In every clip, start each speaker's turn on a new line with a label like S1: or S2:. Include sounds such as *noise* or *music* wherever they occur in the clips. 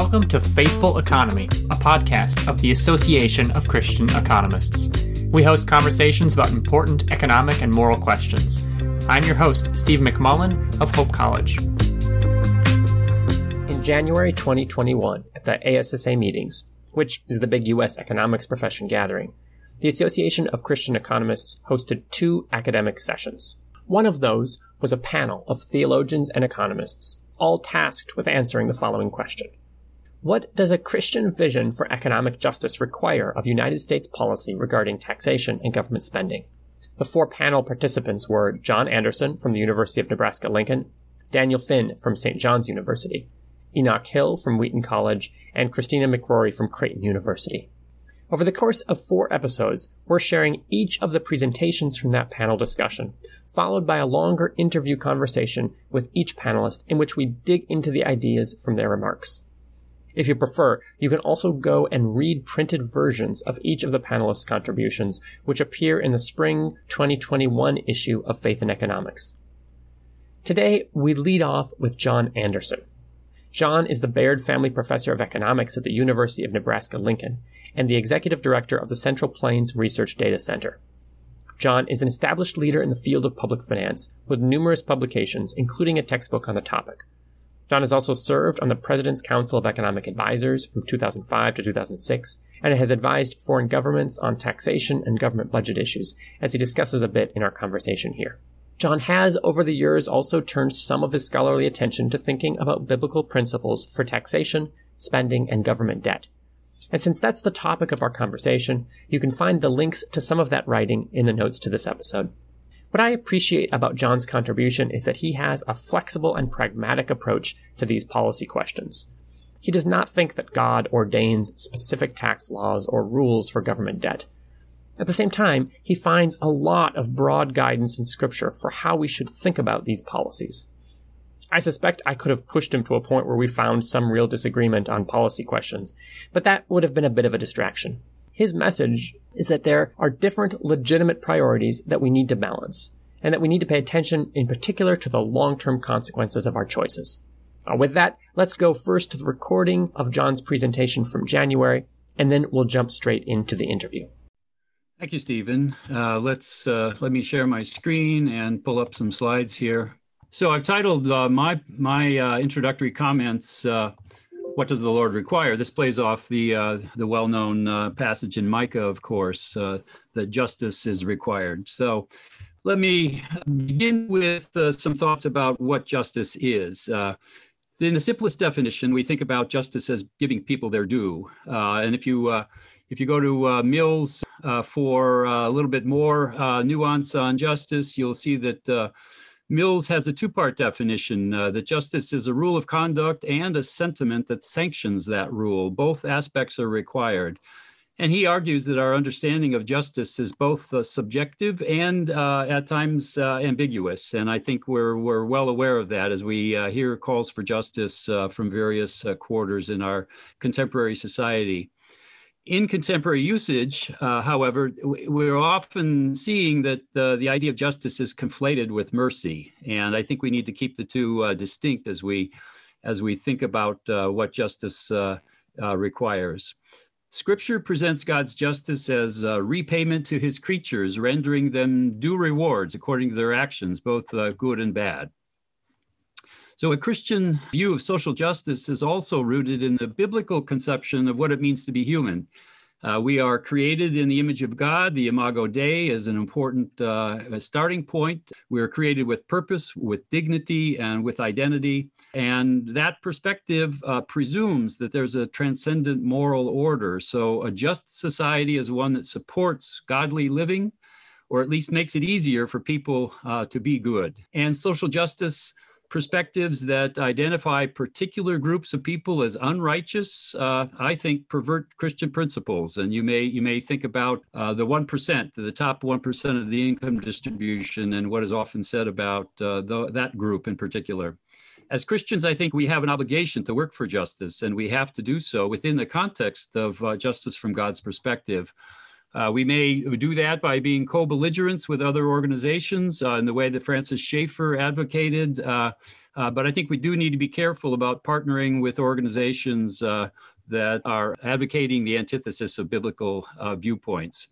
S1: Welcome to Faithful Economy, a podcast of the Association of Christian Economists. We host conversations about important economic and moral questions. I'm your host, Steve McMullen of Hope College. In January 2021, at the ASSA meetings, which is the big U.S. economics profession gathering, the Association of Christian Economists hosted two academic sessions. One of those was a panel of theologians and economists, all tasked with answering the following question what does a Christian vision for economic justice require of United States policy regarding taxation and government spending? The four panel participants were John Anderson from the University of Nebraska Lincoln, Daniel Finn from St. John's University, Enoch Hill from Wheaton College, and Christina McRorie from Creighton University. Over the course of four episodes, we're sharing each of the presentations from that panel discussion, followed by a longer interview conversation with each panelist in which we dig into the ideas from their remarks. If you prefer, you can also go and read printed versions of each of the panelists' contributions, which appear in the spring 2021 issue of Faith and Economics. Today, we lead off with John Anderson. John is the Baird Family Professor of Economics at the University of Nebraska Lincoln and the Executive Director of the Central Plains Research Data Center. John is an established leader in the field of public finance with numerous publications, including a textbook on the topic. John has also served on the President's Council of Economic Advisors from 2005 to 2006 and has advised foreign governments on taxation and government budget issues, as he discusses a bit in our conversation here. John has, over the years, also turned some of his scholarly attention to thinking about biblical principles for taxation, spending, and government debt. And since that's the topic of our conversation, you can find the links to some of that writing in the notes to this episode. What I appreciate about John's contribution is that he has a flexible and pragmatic approach to these policy questions. He does not think that God ordains specific tax laws or rules for government debt. At the same time, he finds a lot of broad guidance in scripture for how we should think about these policies. I suspect I could have pushed him to a point where we found some real disagreement on policy questions, but that would have been a bit of a distraction. His message is that there are different legitimate priorities that we need to balance, and that we need to pay attention in particular to the long-term consequences of our choices. Uh, with that, let's go first to the recording of John's presentation from January, and then we'll jump straight into the interview.
S2: Thank you, Stephen. Uh, let's uh, let me share my screen and pull up some slides here. So I've titled uh, my my uh, introductory comments uh, what does the Lord require? This plays off the uh, the well-known uh, passage in Micah, of course, uh, that justice is required. So, let me begin with uh, some thoughts about what justice is. Uh, in the simplest definition, we think about justice as giving people their due, uh, and if you if you go to Mills for a little bit more nuance on justice, you'll see that Mills has a two part definition uh, that justice is a rule of conduct and a sentiment that sanctions that rule. Both aspects are required. And he argues that our understanding of justice is both uh, subjective and uh, at times uh, ambiguous. And I think we're, we're well aware of that as we uh, hear calls for justice uh, from various quarters in our contemporary society. In contemporary usage, uh, however, we're often seeing that uh, the idea of justice is conflated with mercy, and I think we need to keep the two uh, distinct as we as we think about uh, what justice uh, uh, requires. Scripture presents God's justice as repayment to His creatures, rendering them due rewards according to their actions, both good and bad. So, a Christian view of social justice is also rooted in the biblical conception of what it means to be human. Uh, we are created in the image of God. The Imago Dei is an important uh, starting point. We are created with purpose, with dignity, and with identity. And that perspective uh, presumes that there's a transcendent moral order. So, a just society is one that supports godly living, or at least makes it easier for people uh, to be good. And social justice perspectives that identify particular groups of people as unrighteous, uh, I think pervert Christian principles. And you may you may think about uh, the one percent, the top one percent of the income distribution, and what is often said about uh, the, that group in particular. As Christians, I think we have an obligation to work for justice, and we have to do so within the context of uh, justice from God's perspective. Uh, we may do that by being co belligerents with other organizations uh, in the way that Francis Schaeffer advocated. Uh, Uh, but I think we do need to be careful about partnering with organizations uh, that are advocating the antithesis of biblical uh, viewpoints.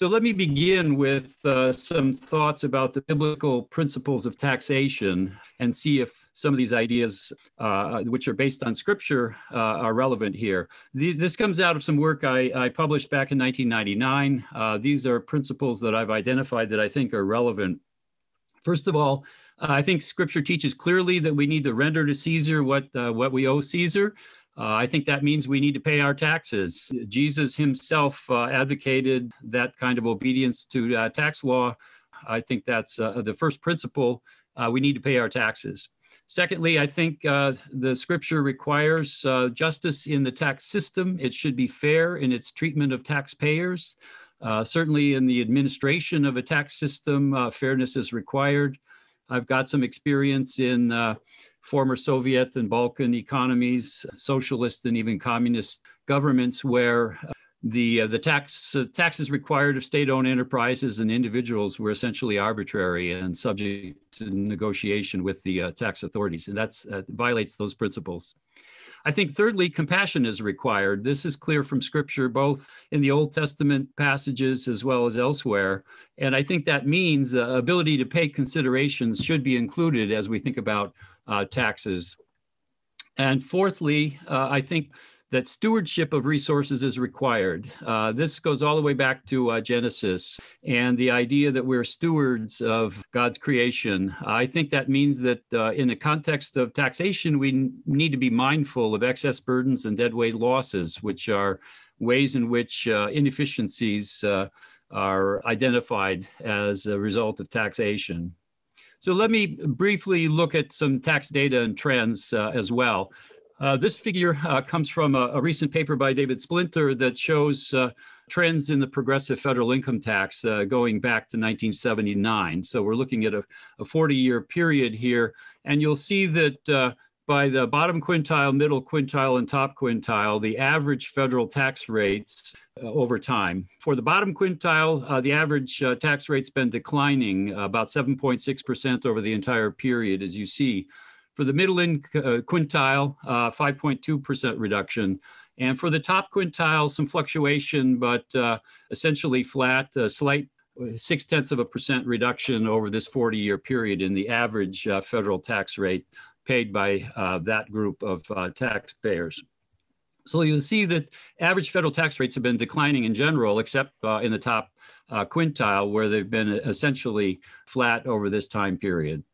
S2: So let me begin with uh, some thoughts about the biblical principles of taxation and see if some of these ideas, uh, which are based on scripture, uh, are relevant here. The, this comes out of some work I, I published back in 1999. Uh, these are principles that I've identified that I think are relevant. First of all, I think scripture teaches clearly that we need to render to Caesar what, uh, what we owe Caesar. Uh, I think that means we need to pay our taxes. Jesus himself uh, advocated that kind of obedience to uh, tax law. I think that's uh, the first principle. Uh, we need to pay our taxes. Secondly, I think uh, the scripture requires justice in the tax system. It should be fair in its treatment of taxpayers. certainly, in the administration of a tax system, fairness is required. I've got some experience in former Soviet and Balkan economies, socialist and even communist governments, where uh, the uh, the tax uh, taxes required of state-owned enterprises and individuals were essentially arbitrary and subject to negotiation with the uh, tax authorities, and that uh, violates those principles. I think, thirdly, compassion is required. This is clear from scripture, both in the Old Testament passages as well as elsewhere. And I think that means the ability to pay considerations should be included as we think about uh, taxes. And fourthly, uh, I think that stewardship of resources is required. Uh, this goes all the way back to uh, Genesis and the idea that we're stewards of God's creation. I think that means that uh, in the context of taxation, we n- need to be mindful of excess burdens and deadweight losses, which are ways in which uh, inefficiencies uh, are identified as a result of taxation. So let me briefly look at some tax data and trends uh, as well. Uh, this figure uh, comes from a, a, recent paper by David Splinter that shows uh, trends in the progressive federal income tax uh, going back to 1979. So we're looking at a, a 40 year period here, and you'll see that uh, by the bottom quintile, middle quintile, and top quintile, the average federal tax rates uh, over time. For the bottom quintile, uh, the average uh, tax rate's been declining uh, about 7.6% over the entire period, as you see. For the middle in, uh, quintile, 5.2% uh, reduction. And for the top quintile, some fluctuation, but essentially flat, a slight six tenths of a percent reduction over this 40 year period in the average federal tax rate paid by uh, that group of uh, taxpayers. So you'll see that average federal tax rates have been declining in general, except uh, in the top uh, quintile, where they've been essentially flat over this time period.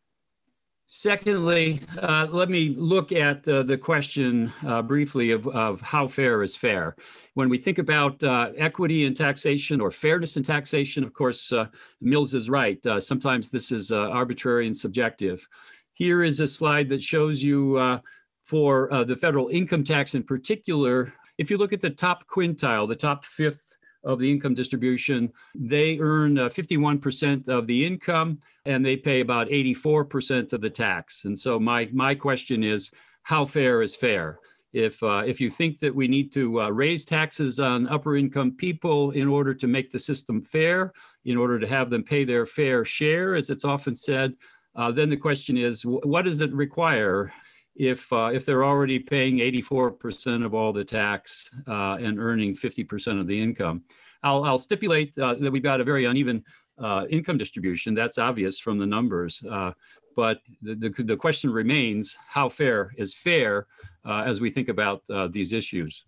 S2: Secondly, uh, let me look at the question uh, briefly of, of, how fair is fair. When we think about uh, equity in taxation or fairness in taxation, of course, uh, Mills is right. Uh, sometimes this is uh, arbitrary and subjective. Here is a slide that shows you uh, for uh, the federal income tax in particular. If you look at the top quintile, the top fifth of the income distribution, they earn 51% uh, of the income and they pay about 84% of the tax. And so my, my question is, how fair is fair? If, uh, if you think that we need to uh, raise taxes on upper income people in order to make the system fair, in order to have them pay their fair share, as it's often said, uh, then the question is, what does it require if uh, if they're already paying 84% of all the tax uh, and earning 50% of the income? I'll, I'll stipulate uh, that we've got a very uneven uh, income distribution. That's obvious from the numbers. Uh, but the, the, the, question remains, how fair is fair as we think about these issues?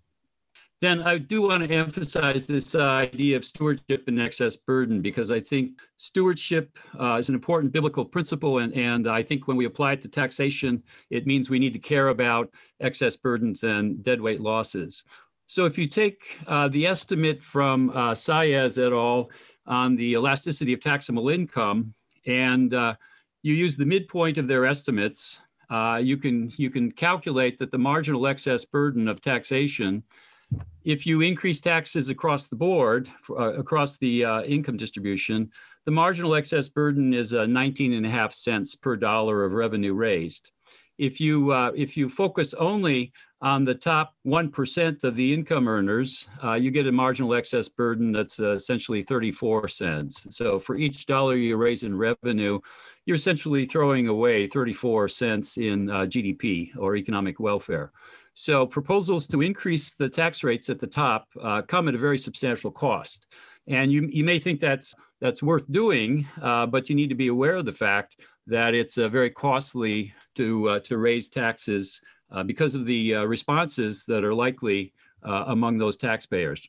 S2: Then I do want to emphasize this uh, idea of stewardship and excess burden because I think stewardship uh, is an important biblical principle. And, and I think when we apply it to taxation, it means we need to care about excess burdens and deadweight losses. So if you take uh, the estimate from uh, Saez et al. on the elasticity of taxable income and uh, you use the midpoint of their estimates, uh, you, can, you can calculate that the marginal excess burden of taxation if you increase taxes across the board, uh, across the uh, income distribution, the marginal excess burden is uh, 19 and a half cents per dollar of revenue raised. If you, uh, if you focus only on the top 1% of the income earners, uh, you get a marginal excess burden that's uh, essentially 34 cents. So for each dollar you raise in revenue, you're essentially throwing away 34 cents in uh, GDP or economic welfare. So proposals to increase the tax rates at the top uh, come at a very substantial cost. And you, you may think that's, that's worth doing, uh, but you need to be aware of the fact that it's uh, very costly to, uh, to raise taxes uh, because of the responses that are likely among those taxpayers.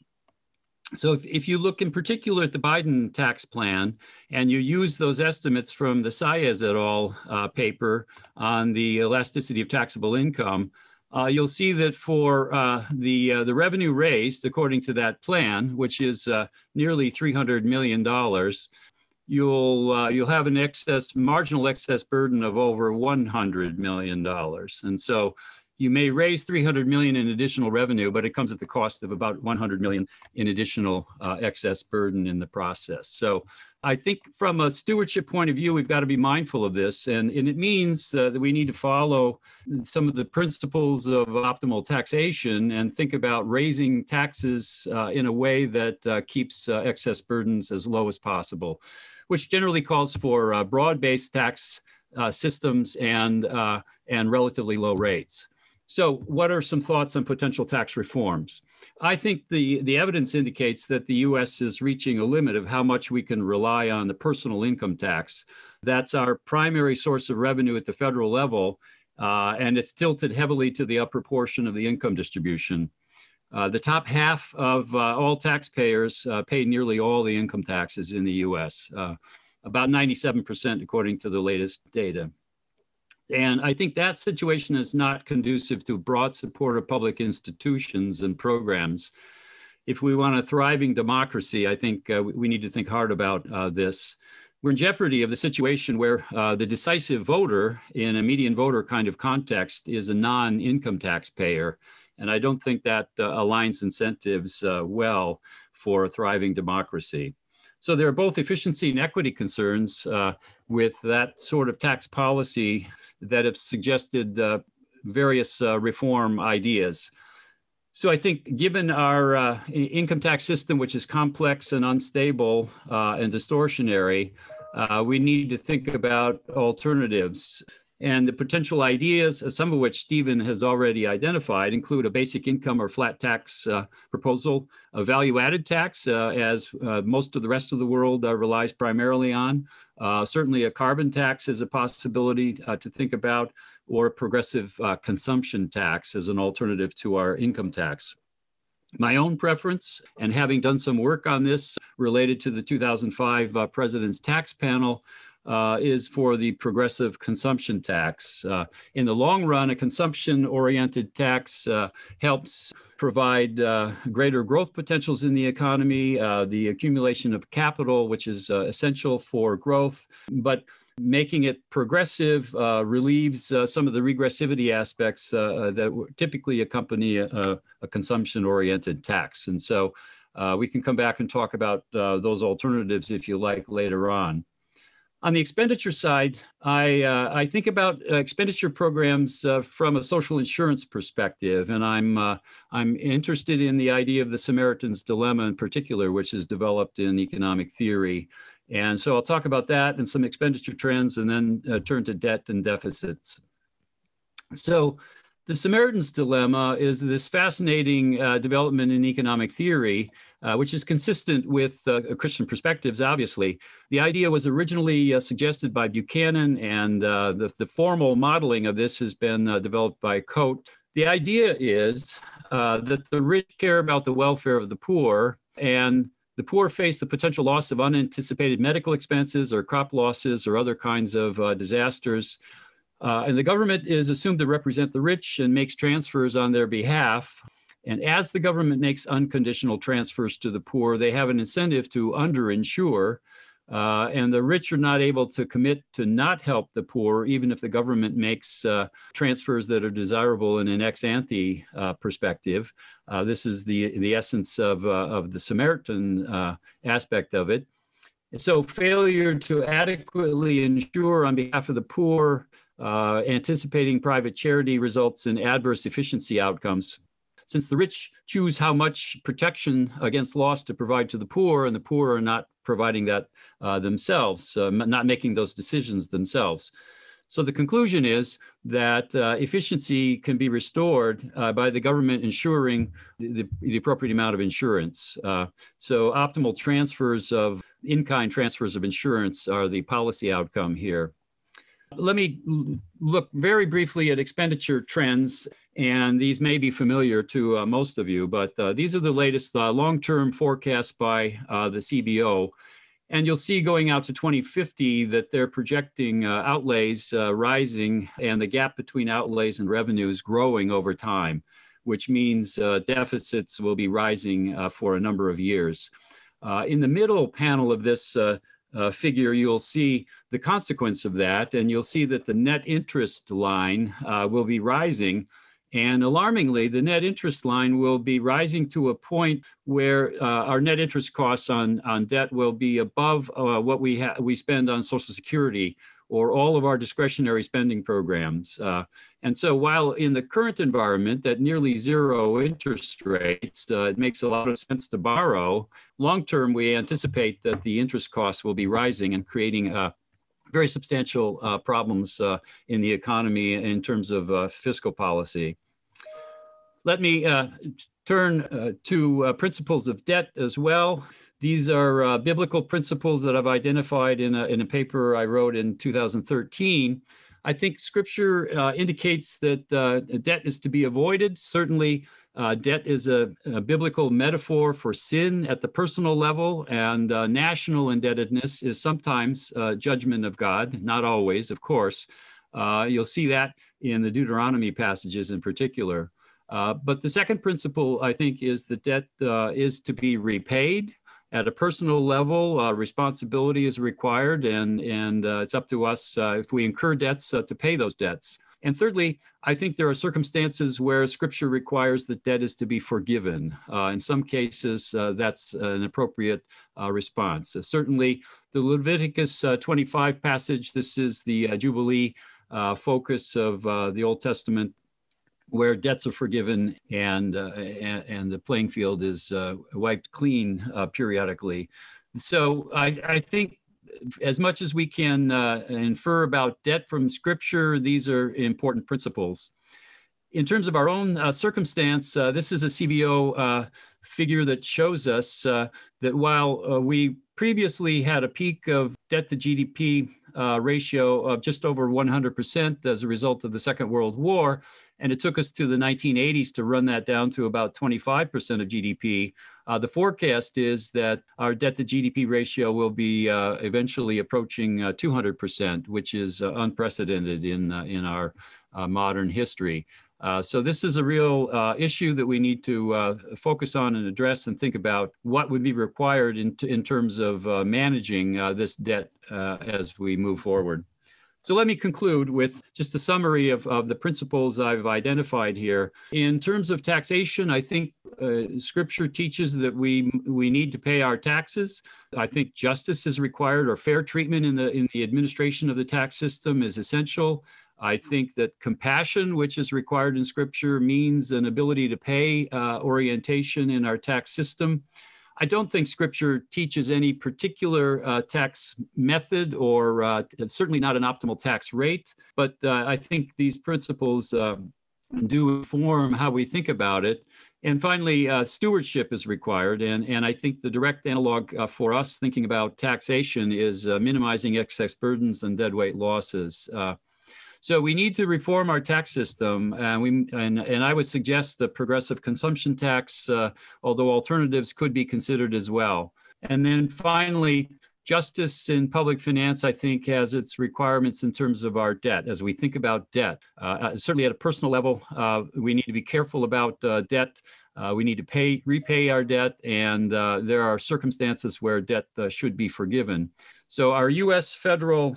S2: So if, if you look in particular at the Biden tax plan and you use those estimates from the Saez et al. Uh, paper on the elasticity of taxable income, uh, you'll see that for uh, the uh, the revenue raised according to that plan, which is uh, nearly 300 million dollars, you'll uh, you'll have an excess marginal excess burden of over 100 million dollars, and so you may raise 300 million in additional revenue, but it comes at the cost of about 100 million in additional uh, excess burden in the process. So I think from a stewardship point of view, we've got to be mindful of this. And, and it means uh, that we need to follow some of the principles of optimal taxation and think about raising taxes uh, in a way that uh, keeps uh, excess burdens as low as possible, which generally calls for uh, broad-based tax systems and, and relatively low rates. So, what are some thoughts on potential tax reforms? I think the, the evidence indicates that the US is reaching a limit of how much we can rely on the personal income tax. That's our primary source of revenue at the federal level, uh, and it's tilted heavily to the upper portion of the income distribution. Uh, the top half of uh, all taxpayers uh, pay nearly all the income taxes in the US, uh, about 97%, according to the latest data. And I think that situation is not conducive to broad support of public institutions and programs. If we want a thriving democracy, I think uh, we need to think hard about uh, this. We're in jeopardy of the situation where uh, the decisive voter in a median voter kind of context is a non income taxpayer. And I don't think that uh, aligns incentives uh, well for a thriving democracy. So there are both efficiency and equity concerns uh, with that sort of tax policy that have suggested uh, various uh, reform ideas. So I think given our uh, income tax system, which is complex and unstable uh, and distortionary, uh, we need to think about alternatives. And the potential ideas, uh, some of which Stephen has already identified, include a basic income or flat tax uh, proposal, a value added tax, uh, as uh, most of the rest of the world uh, relies primarily on. Uh, certainly, a carbon tax is a possibility to think about, or a progressive consumption tax as an alternative to our income tax. My own preference, and having done some work on this related to the 2005 President's Tax Panel, uh, is for the progressive consumption tax. Uh, in the long run, a consumption oriented tax uh, helps provide uh, greater growth potentials in the economy, uh, the accumulation of capital, which is uh, essential for growth. But making it progressive relieves some of the regressivity aspects that typically accompany a, a consumption oriented tax. And so we can come back and talk about those alternatives if you like later on. On the expenditure side, I, uh, I think about uh, expenditure programs uh, from a social insurance perspective, and I'm, uh, I'm interested in the idea of the Samaritan's Dilemma in particular, which is developed in economic theory. And so I'll talk about that and some expenditure trends and then uh, turn to debt and deficits. So the Samaritan's Dilemma is this fascinating development in economic theory, uh, which is consistent with uh, Christian perspectives, obviously. The idea was originally uh, suggested by Buchanan, and uh, the, the, formal modeling of this has been uh, developed by Coate. The idea is that the rich care about the welfare of the poor, and the poor face the potential loss of unanticipated medical expenses or crop losses or other kinds of disasters. And the government is assumed to represent the rich and makes transfers on their behalf. And as the government makes unconditional transfers to the poor, they have an incentive to underinsure. Uh, and the rich are not able to commit to not help the poor, even if the government makes uh, transfers that are desirable in an ex ante uh, perspective. Uh, this is the, the essence of, uh, of the Samaritan uh, aspect of it. So, failure to adequately insure on behalf of the poor anticipating private charity results in adverse efficiency outcomes. Since the rich choose how much protection against loss to provide to the poor, and the poor are not
S3: providing that uh, themselves, uh, not making those decisions themselves. So the conclusion is that uh, efficiency can be restored uh, by the government ensuring the, the, appropriate amount of insurance. Uh, so optimal transfers of in-kind transfers of insurance are the policy outcome here. Let me look very briefly at expenditure trends, and these may be familiar to uh, most of you, but uh, these are the latest uh, long-term forecasts by uh, the CBO. And you'll see going out to 2050 that they're projecting uh, outlays uh, rising and the gap between outlays and revenues growing over time, which means deficits will be rising for a number of years. in the middle panel of this uh, figure, you'll see the consequence of that, and you'll see that the net interest line uh, will be rising. And alarmingly, the net interest line will be rising to a point where uh, our net interest costs on, on debt will be above uh, what we, ha- we spend on Social Security or all of our discretionary spending programs. Uh, and so while in the current environment that nearly zero interest rates, uh, it makes a lot of sense to borrow, long term, we anticipate that the interest costs will be rising and creating uh, very substantial uh, problems uh, in the economy in terms of uh, fiscal policy. Let me turn to principles of debt as well. These are uh, biblical principles that I've identified in a, in a paper I wrote in 2013. I think scripture uh, indicates that uh, debt is to be avoided. Certainly, uh, debt is a, a, biblical metaphor for sin at the personal level, and uh, national indebtedness is sometimes uh, judgment of God, not always, of course. you'll see that in the Deuteronomy passages in particular. but the second principle, I think, is that debt is to be repaid at a personal level, uh, responsibility is required, and and uh, it's up to us uh, if we incur debts uh, to pay those debts. And thirdly, I think there are circumstances where Scripture requires that debt is to be forgiven. Uh, in some cases, uh, that's an appropriate response. certainly, the Leviticus 25 passage. This is the Jubilee focus of the Old Testament where debts are forgiven and uh, and, and, the playing field is uh, wiped clean uh, periodically. So I, I, think as much as we can uh, infer about debt from Scripture, these are important principles. In terms of our own uh, circumstance, uh, this is a CBO figure that shows us that while we previously had a peak of debt to GDP ratio of just over 100% as a result of the Second World War, and it took us to the 1980s to run that down to about 25% of GDP. Uh, the forecast is that our debt to GDP ratio will be uh, eventually approaching uh, 200%, which is uh, unprecedented in, uh, in our uh, modern history. so this is a real issue that we need to focus on and address and think about what would be required in, in terms of managing this debt as we move forward. So let me conclude with just a summary of, of the principles I've identified here. In terms of taxation, I think uh, scripture teaches that we we need to pay our taxes. I think justice is required or fair treatment in the in the administration of the tax system is essential. I think that compassion, which is required in scripture, means an ability to pay uh, orientation in our tax system. I don't think scripture teaches any particular uh, tax method or uh, certainly not an optimal tax rate, but uh, I think these principles uh, do inform how we think about it. And finally, uh, stewardship is required. And, and I think the direct analog uh, for us thinking about taxation is minimizing excess burdens and deadweight losses. So we need to reform our tax system, and we and, and I would suggest the progressive consumption tax, uh, although alternatives could be considered as well. And then finally, justice in public finance, I think, has its requirements in terms of our debt. As we think about debt, uh, uh certainly at a personal level, uh, we need to be careful about uh, debt. Uh, we need to pay repay our debt, and uh, there are circumstances where debt should be forgiven. So our U.S. federal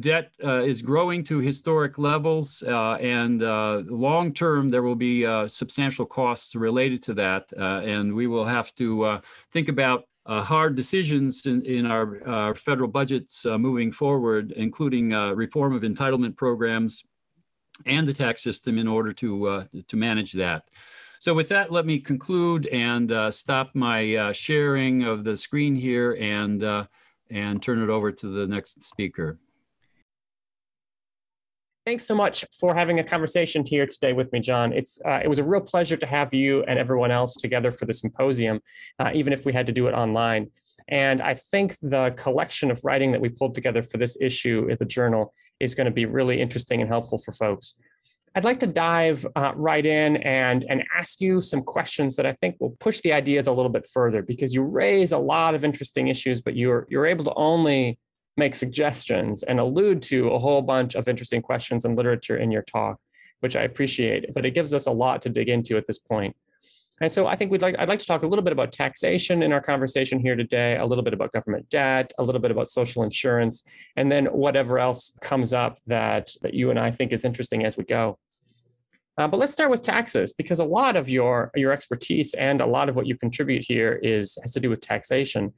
S3: debt uh, is growing to historic levels, uh, and uh, long term, there will be uh, substantial costs related to that. Uh, and we will have to uh, think about hard decisions in, in our, federal budgets moving forward, including reform of entitlement programs and the tax system in order to, to manage that. So with that, let me conclude and stop my sharing of the screen here and, and turn it over to the next speaker.
S1: Thanks so much for having a conversation here today with me, John. It's uh, it was a real pleasure to have you and everyone else together for the symposium, uh, even if we had to do it online. And I think the collection of writing that we pulled together for this issue at the journal is going to be really interesting and helpful for folks. I'd like to dive uh, right in and, and ask you some questions that I think will push the ideas a little bit further because you raise a lot of interesting issues, but you're, you're able to only make suggestions and allude to a whole bunch of interesting questions and literature in your talk, which I appreciate. But it gives us a lot to dig into at this point. And so I think we'd like I'd like to talk a little bit about taxation in our conversation here today, a little bit about government debt, a little bit about social insurance, and then whatever else comes up that that you and I think is interesting as we go. Uh, but let's start with taxes because a lot of your your expertise and a lot of what you contribute here is has to do with taxation.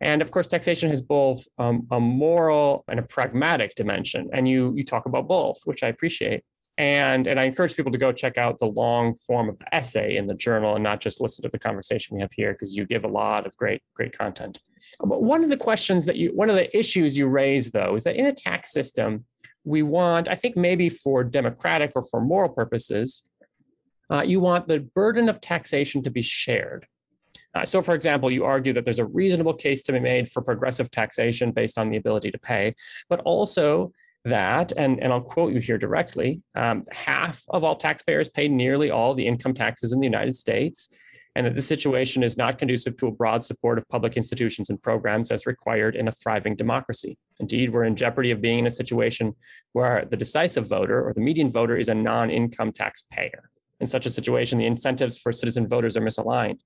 S1: And of course, taxation has both um, a moral and a pragmatic dimension. And you, you talk about both, which I appreciate. And, and I encourage people to go check out the long form of the essay in the journal and not just listen to the conversation we have here because you give a lot of great, great content. But one of the questions that you, one of the issues you raise though, is that in a tax system, we want, I think maybe for democratic or for moral purposes, uh, you want the burden of taxation to be shared. Uh, so, for example, you argue that there's a reasonable case to be made for progressive taxation based on the ability to pay, but also that, and, and I'll quote you here directly um, half of all taxpayers pay nearly all the income taxes in the United States, and that the situation is not conducive to a broad support of public institutions and programs as required in a thriving democracy. Indeed, we're in jeopardy of being in a situation where the decisive voter or the median voter is a non income taxpayer. In such a situation, the incentives for citizen voters are misaligned.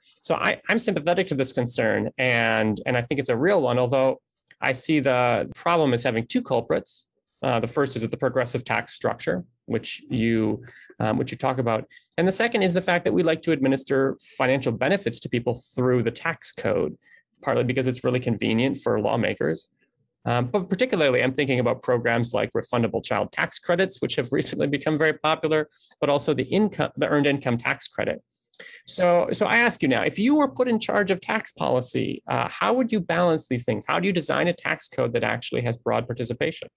S1: So I, I'm sympathetic to this concern, and and I think it's a real one. Although I see the problem as having two culprits. Uh, the first is that the progressive tax structure, which you um, which you talk about, and the second is the fact that we like to administer financial benefits to people through the tax code, partly because it's really convenient for lawmakers. Um, but particularly, I'm thinking about programs like refundable child tax credits, which have *laughs* recently become very popular, but also the income, the earned income tax credit, so, so I ask you now, if you were put in charge of tax policy, uh, how would you balance these things? How do you design a tax code that actually has broad participation?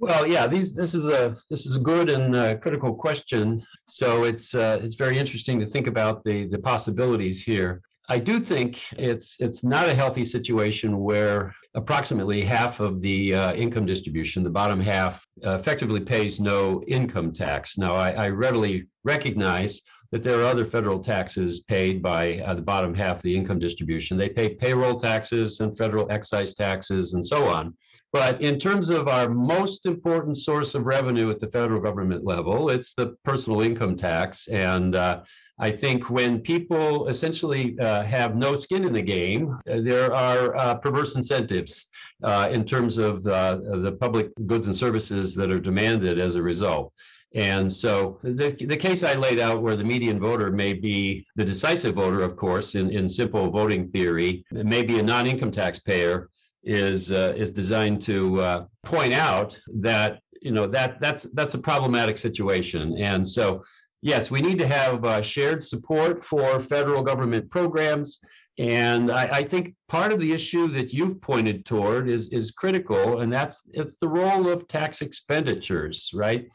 S2: Well, yeah, these this is a this is a good and uh, critical question. So it's uh, it's very interesting to think about the the possibilities here. I do think it's it's not a healthy situation where approximately half of the uh, income distribution, the bottom half, effectively pays no income tax. Now, I, I readily recognize that there are other federal taxes paid by uh, the bottom half of the income distribution. They pay payroll taxes and federal excise taxes and so on. But in terms of our most important source of revenue at the federal government level, it's the personal income tax. And uh, I think when people essentially uh, have no skin in the game, uh, there are uh, perverse incentives uh, in terms of the, the public goods and services that are demanded as a result. And so the, the case I laid out where the median voter may be the decisive voter, of course, in, in simple voting theory, may be a non-income taxpayer is uh, is designed to uh, point out that you know that that's that's a problematic situation. And so yes, we need to have uh, shared support for federal government programs. And I, I, think part of the issue that you've pointed toward is is critical, and that's it's the role of tax expenditures, right?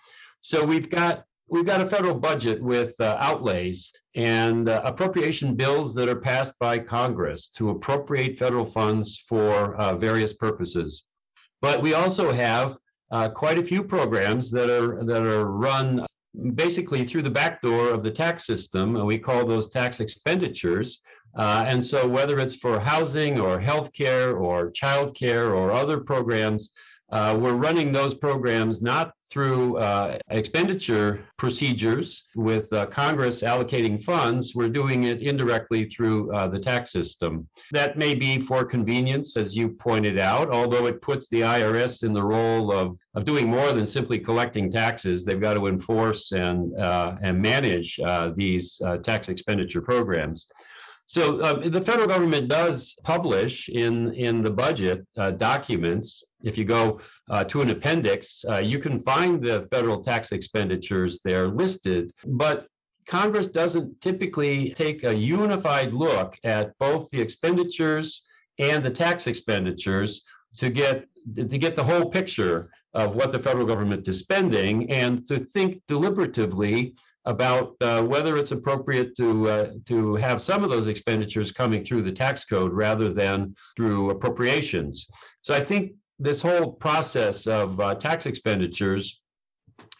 S2: So we've got we've got a federal budget with uh, outlays and uh, appropriation bills that are passed by Congress to appropriate federal funds for uh, various purposes. But we also have uh, quite a few programs that are that are run basically through the back door of the tax system, and we call those tax expenditures. Uh, and so, whether it's for housing or healthcare or childcare or other programs, uh, we're running those programs not through uh, expenditure procedures with uh, Congress allocating funds. We're doing it indirectly through uh, the tax system. That may be for convenience, as you pointed out, although it puts the IRS in the role of, of doing more than simply collecting taxes. They've got to enforce and, uh, and manage uh, these tax expenditure programs. So uh, the federal government does publish in in the budget uh, documents. If you go uh, to an appendix, uh, you can find the federal tax expenditures there listed. But Congress doesn't typically take a unified look at both the expenditures and the tax expenditures to get to get the whole picture of what the federal government is spending and to think deliberatively about uh, whether it's appropriate to uh, to have some of those expenditures coming through the tax code rather than through appropriations. So I think this whole process of uh, tax expenditures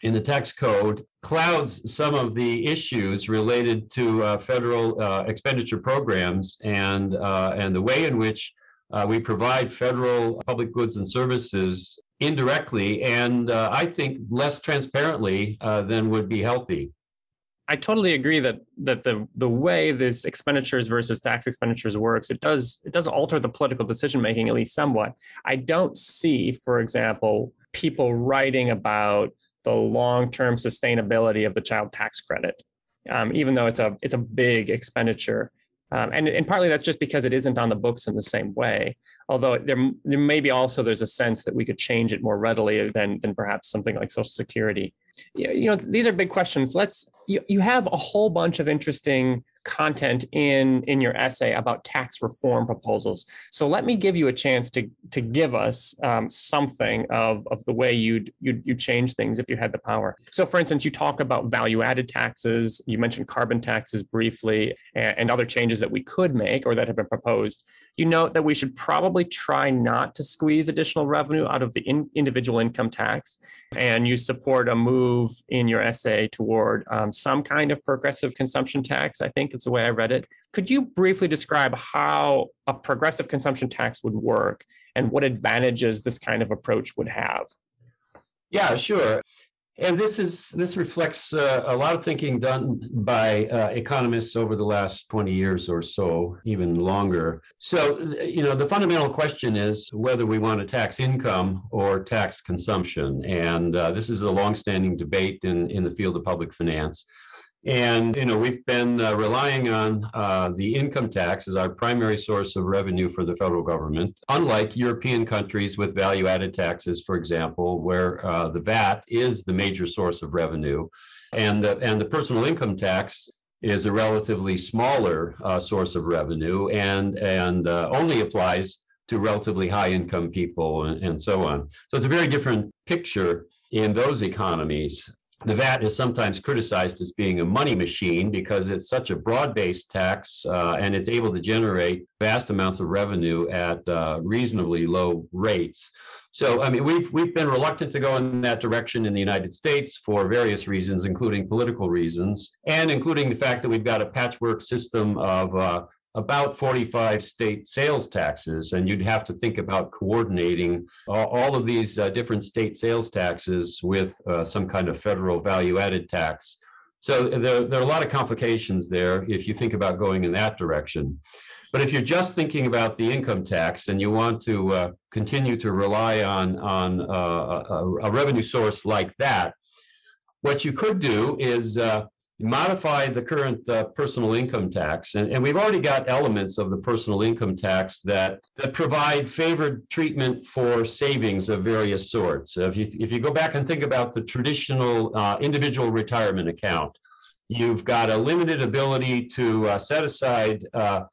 S2: in the tax code clouds some of the issues related to uh, federal uh, expenditure programs and uh, and the way in which uh, we provide federal public goods and services indirectly and uh, I think less transparently than would be healthy.
S1: I totally agree that that the the way this expenditures versus tax expenditures works, it does it does alter the political decision making at least somewhat. I don't see, for example, people writing about the long-term sustainability of the child tax credit, um, even though it's a it's a big expenditure. Um, and, and partly that's just because it isn't on the books in the same way. Although there, there may be also there's a sense that we could change it more readily than than perhaps something like Social Security. Yeah, you know, these are big questions. Let's you, you have a whole bunch of interesting content in in your essay about tax reform proposals. So let me give you a chance to to give us um, something of of the way you'd, you'd you change things if you had the power. So, for instance, you talk about value added taxes. You mentioned carbon taxes briefly, and, and other changes that we could make or that have been proposed. You note that we should probably try not to squeeze additional revenue out of the in, individual income tax, and you support a move in your essay toward um, some kind of progressive consumption tax. I think it's the way I read it. Could you briefly describe how a progressive consumption tax would work and what advantages this kind of approach would have?
S2: Yeah, sure. And this is this reflects uh, a lot of thinking done by uh, economists over the last 20 years or so, even longer. So, you know, the fundamental question is whether we want to tax income or tax consumption. And uh, this is a longstanding debate in, in the field of public finance. And you know we've been uh, relying on uh, the income tax as our primary source of revenue for the federal government. Unlike European countries with value-added taxes, for example, where uh, the VAT is the major source of revenue, and the, and the personal income tax is a relatively smaller uh, source of revenue and and uh, only applies to relatively high income people and, and so on. So it's a very different picture in those economies the VAT is sometimes criticized as being a money machine because it's such a broad-based tax uh, and it's able to generate vast amounts of revenue at uh, reasonably low rates. So, I mean, we've we've been reluctant to go in that direction in the United States for various reasons, including political reasons, and including the fact that we've got a patchwork system of uh, about 45 state sales taxes, and you'd have to think about coordinating all, all of these uh, different state sales taxes with uh, some kind of federal value added tax. So there, there are a lot of complications there if you think about going in that direction. But if you're just thinking about the income tax and you want to uh, continue to rely on, on uh, a, a, revenue source like that, what you could do is uh, modify the current uh, personal income tax. And, and we've already got elements of the personal income tax that, that provide favored treatment for savings of various sorts. If you, if you go back and think about the traditional uh, individual retirement account, you've got a limited ability to uh, set aside uh,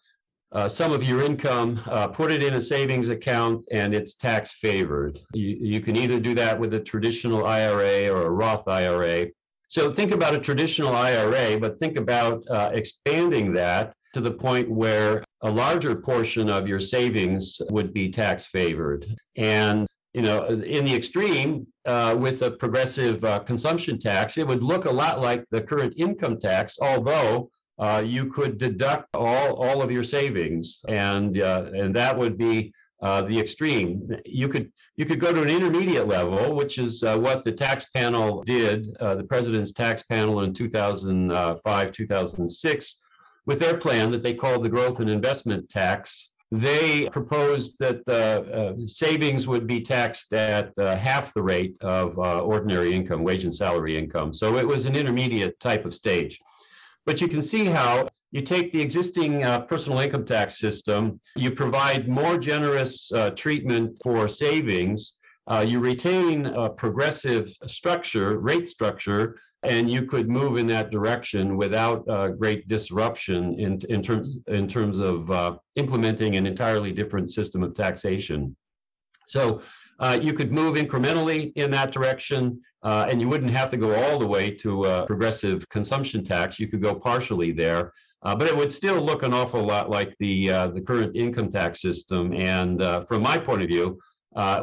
S2: uh, some of your income, uh, put it in a savings account, and it's tax favored. You, you can either do that with a traditional IRA or a Roth IRA, so think about a traditional IRA, but think about uh, expanding that to the point where a larger portion of your savings would be tax favored. And you know, in the extreme, uh, with a progressive uh, consumption tax, it would look a lot like the current income tax, although uh, you could deduct all, all of your savings, and uh, and that would be uh, the extreme. You could you could go to an intermediate level, which is uh, what the tax panel did, uh, the president's tax panel in 2005, 2006, with their plan that they called the growth and investment tax. They proposed that the uh, savings would be taxed at uh, half the rate of ordinary income, wage and salary income. So it was an intermediate type of stage. But you can see how you take the existing uh, personal income tax system, you provide more generous uh, treatment for savings, uh, you retain a progressive structure, rate structure, and you could move in that direction without uh, great disruption in, in terms in terms of uh, implementing an entirely different system of taxation. So uh, you could move incrementally in that direction, uh, and you wouldn't have to go all the way to a progressive consumption tax. You could go partially there, uh, but it would still look an awful lot like the uh, the current income tax system. And from my point of view,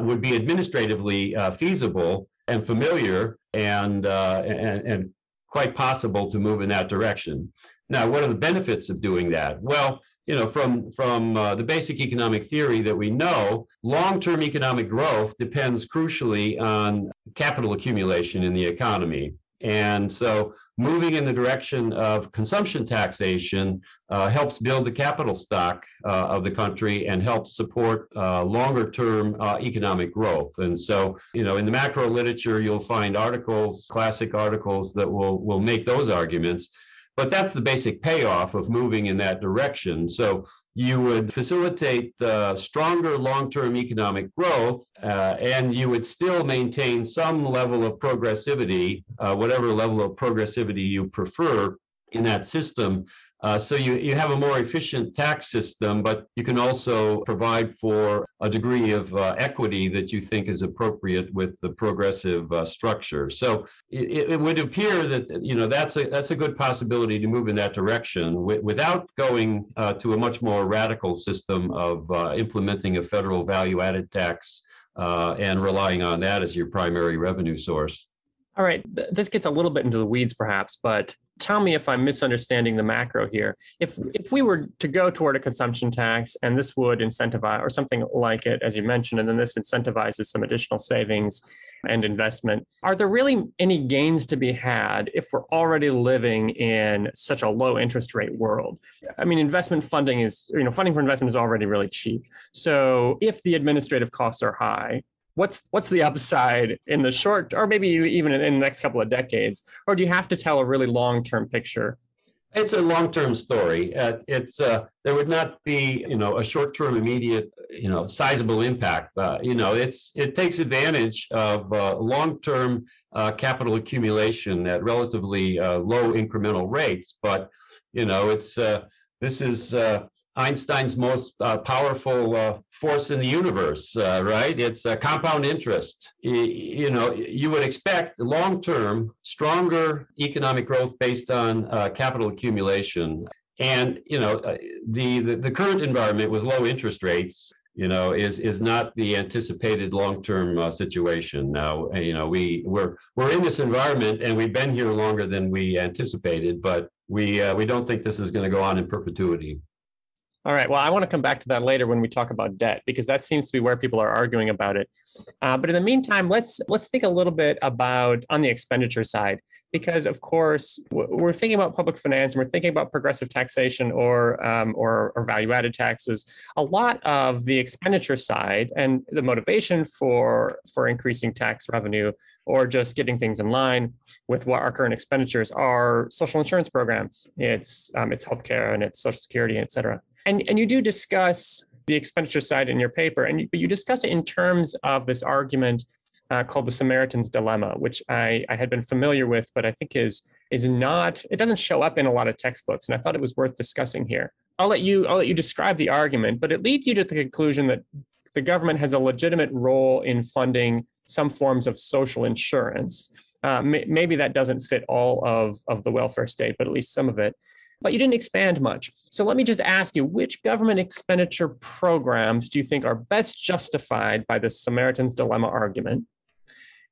S2: would be administratively feasible and familiar and, uh, and, and quite possible to move in that direction. Now, what are the benefits of doing that? Well, you know, from from uh, the basic economic theory that we know, long-term economic growth depends crucially on capital accumulation in the economy. And so moving in the direction of consumption taxation uh, helps build the capital stock uh, of the country and helps support uh, longer term uh, economic growth. And so, you know, in the macro literature, you'll find articles, classic articles that will, will make those arguments. But that's the basic payoff of moving in that direction. So you would facilitate the stronger long-term economic growth, uh, and you would still maintain some level of progressivity, uh, whatever level of progressivity you prefer in that system, uh, so you, you have a more efficient tax system, but you can also provide for a degree of uh, equity that you think is appropriate with the progressive uh, structure. So it, it, would appear that you know that's a that's a good possibility to move in that direction w- without going uh, to a much more radical system of uh, implementing a federal value-added tax uh, and relying on that as your primary revenue source.
S1: All right, this gets a little bit into the weeds, perhaps, but tell me if I'm misunderstanding the macro here. If if we were to go toward a consumption tax and this would incentivize or something like it, as you mentioned, and then this incentivizes some additional savings and investment, are there really any gains to be had if we're already living in such a low interest rate world? I mean, investment funding is, you know, funding for investment is already really cheap. So if the administrative costs are high, what's what's the upside in the short or maybe even in, the next couple of decades? Or do you have to tell a really long-term picture?
S2: It's a long-term story. Uh, it's uh, there would not be you know a short-term immediate you know sizable impact uh, you know it's it takes advantage of uh, long-term uh, capital accumulation at relatively uh, low incremental rates. But you know it's this is Einstein's most uh, powerful uh, force in the universe, uh, right? It's compound interest. You, you know, you would expect long-term, stronger economic growth based on uh, capital accumulation. And you know, uh, the, the the current environment with low interest rates, you know, is is not the anticipated long-term uh, situation. Now, you know, we we're we're in this environment, and we've been here longer than we anticipated, but we we don't think this is going to go on in perpetuity.
S1: All right. Well, I want to come back to that later when we talk about debt because that seems to be where people are arguing about it. Uh, but in the meantime, let's let's think a little bit about on the expenditure side because, of course, we're thinking about public finance and we're thinking about progressive taxation or um, or, or value added taxes. A lot of the expenditure side and the motivation for for increasing tax revenue or just getting things in line with what our current expenditures are social insurance programs. It's um, it's healthcare and it's social security, et cetera. And, and you do discuss the expenditure side in your paper, and you, but you discuss it in terms of this argument uh, called the Samaritan's Dilemma, which I, I had been familiar with, but I think is is not it doesn't show up in a lot of textbooks, and I thought it was worth discussing here. I'll let you I'll let you describe the argument, but it leads you to the conclusion that the government has a legitimate role in funding some forms of social insurance. Uh, may, maybe that doesn't fit all of, of the welfare state, but at least some of it but you didn't expand much. So let me just ask you which government expenditure programs do you think are best justified by the Samaritan's Dilemma argument,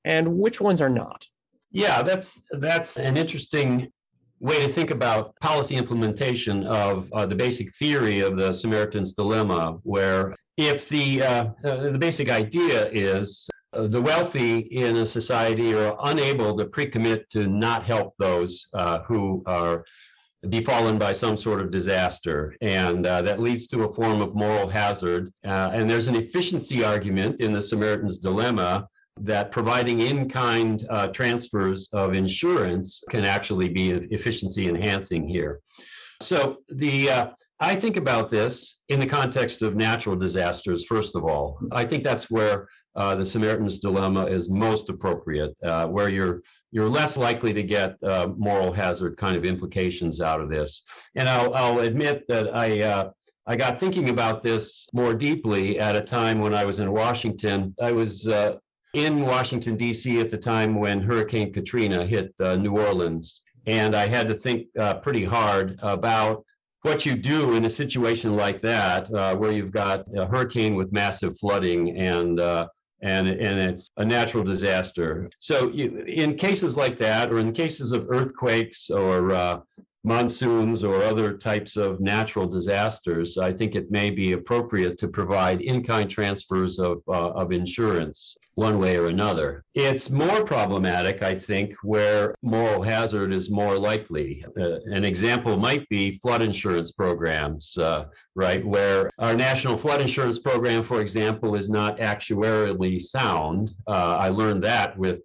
S1: and which ones are not?
S2: Yeah, that's that's an interesting way to think about policy implementation of uh, the basic theory of the Samaritan's Dilemma, where if the uh, uh, the basic idea is uh, the wealthy in a society are unable to pre-commit to not help those uh, who are befallen by some sort of disaster. And uh, that leads to a form of moral hazard. Uh, and there's an efficiency argument in the Samaritan's Dilemma that providing in kind uh, transfers of insurance can actually be efficiency enhancing here. So the uh, I think about this in the context of natural disasters, first of all. I think that's where uh, the Samaritan's Dilemma is most appropriate, uh, where you're you're less likely to get uh, moral hazard kind of implications out of this. And I'll, I'll admit that I uh, I got thinking about this more deeply at a time when I was in Washington. I was uh, in Washington D.C. at the time when Hurricane Katrina hit uh, New Orleans, and I had to think pretty hard about what you do in a situation like that, uh, where you've got a hurricane with massive flooding and uh, and and it's a natural disaster. So you, in cases like that, or in cases of earthquakes or uh, monsoons or other types of natural disasters, I think it may be appropriate to provide in-kind transfers of, uh, of insurance one way or another. It's more problematic, I think, where moral hazard is more likely. Uh, an example might be flood insurance programs, uh, right, where our national flood insurance program, for example, is not actuarially sound. Uh, I learned that with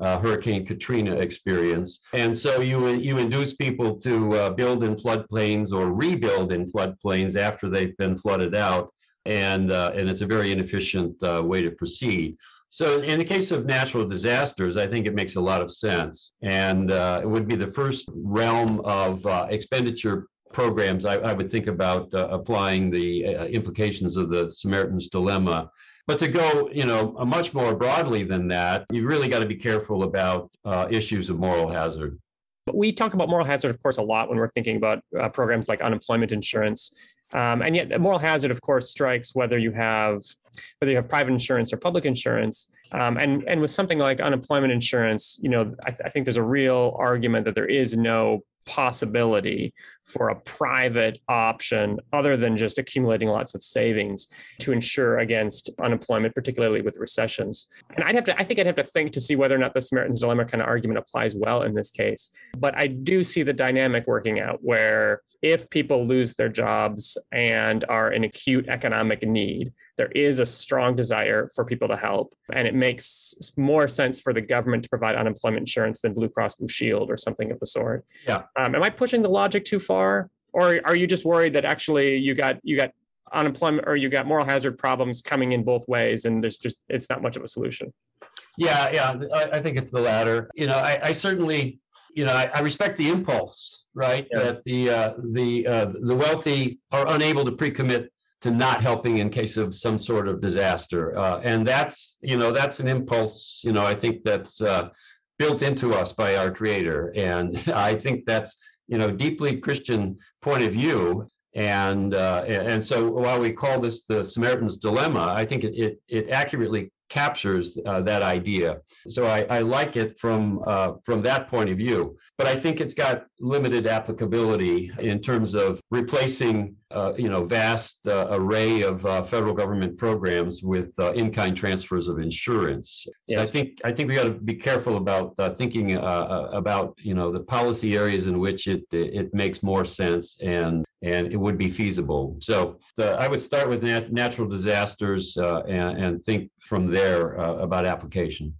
S2: uh, Hurricane Katrina experience. And so you, you induce people to uh, build in floodplains or rebuild in floodplains after they've been flooded out. And, uh, and it's a very inefficient uh, way to proceed. So in the case of natural disasters, I think it makes a lot of sense. And uh, it would be the first realm of uh, expenditure programs I, I, would think about applying the implications of the Samaritan's Dilemma but to go, you know, much more broadly than that, you really got to be careful about uh, issues of moral hazard.
S1: We talk about moral hazard, of course, a lot when we're thinking about uh, programs like unemployment insurance. Um, and yet, moral hazard, of course, strikes whether you have whether you have private insurance or public insurance. Um, and and with something like unemployment insurance, you know, I, th- I think there's a real argument that there is no possibility for a private option other than just accumulating lots of savings to insure against unemployment, particularly with recessions. And I'd have to, I think I'd have to think to see whether or not the Samaritan's Dilemma kind of argument applies well in this case. But I do see the dynamic working out where if people lose their jobs and are in acute economic need, there is a strong desire for people to help. And it makes more sense for the government to provide unemployment insurance than Blue Cross Blue Shield or something of the sort.
S2: Yeah.
S1: Um, am I pushing the logic too far? Or are you just worried that actually you got you got unemployment or you got moral hazard problems coming in both ways and there's just it's not much of a solution?
S2: Yeah, yeah. I, I think it's the latter. You know, I, I certainly you know, I, I, respect the impulse, right? Yeah. That the uh, the uh, the wealthy are unable to pre-commit to not helping in case of some sort of disaster. Uh, and that's, you know, that's an impulse, you know, I think that's uh, built into us by our creator. And *laughs* I think that's, you know, deeply Christian point of view. And uh, and so while we call this the Samaritan's dilemma, I think it it, it accurately captures uh, that idea. So I, I, like it from uh, from that point of view. But I think it's got limited applicability in terms of replacing uh, you know vast uh, array of uh, federal government programs with uh, in-kind transfers of insurance. Yeah. So I think I think we got to be careful about thinking about you know the policy areas in which it it makes more sense and and it would be feasible. So the, I would start with nat- natural disasters uh, and, and, think from there uh, about application.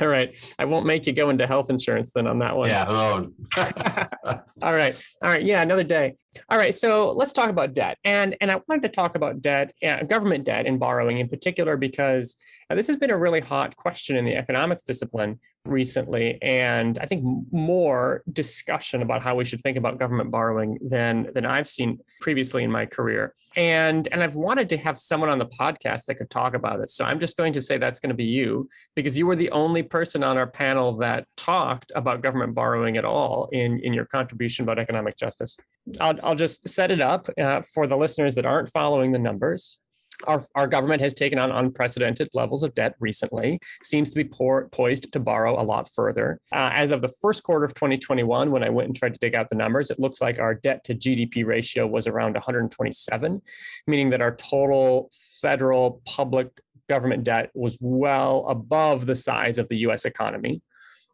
S1: All right. I won't make you go into health insurance then on that one.
S2: Yeah. Oh. *laughs*
S1: All right. All right. Yeah. Another day. All right. So let's talk about debt. And and I wanted to talk about debt, uh, government debt and borrowing in particular, because uh, this has been a really hot question in the economics discipline recently, and I think more discussion about how we should think about government borrowing than than I've seen previously in my career. And and I've wanted to have someone on the podcast that could talk about it. So I'm just going to say that's going to be you because you were the only person on our panel that talked about government borrowing at all in in your contribution about economic justice. I'll, I'll just set it up uh, for the listeners that aren't following the numbers our, our government has taken on unprecedented levels of debt recently, seems to be poor, poised to borrow a lot further. Uh, as of the first quarter of 2021, when I went and tried to dig out the numbers, it looks like our debt to GDP ratio was around 127, meaning that our total federal public government debt was well above the size of the US economy.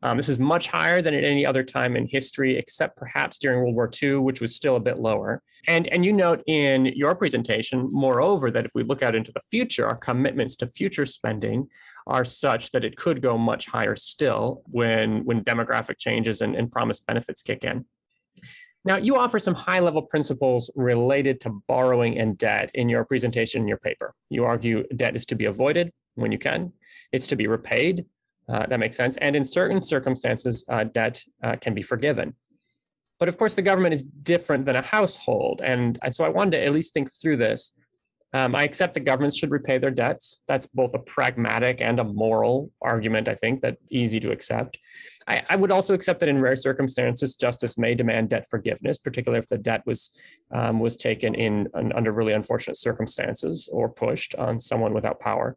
S1: Um, this is much higher than at any other time in history, except perhaps during World War II, which was still a bit lower. And, and you note in your presentation, moreover, that if we look out into the future, our commitments to future spending are such that it could go much higher still when, when demographic changes and, and promised benefits kick in. Now, you offer some high level principles related to borrowing and debt in your presentation in your paper. You argue debt is to be avoided when you can, it's to be repaid. Uh, that makes sense. And in certain circumstances, uh, debt uh, can be forgiven. But of course, the government is different than a household. And so I wanted to at least think through this. Um, I accept that governments should repay their debts. That's both a pragmatic and a moral argument, I think, that easy to accept. I, I would also accept that in rare circumstances, justice may demand debt forgiveness, particularly if the debt was um, was taken in, in under really unfortunate circumstances or pushed on someone without power.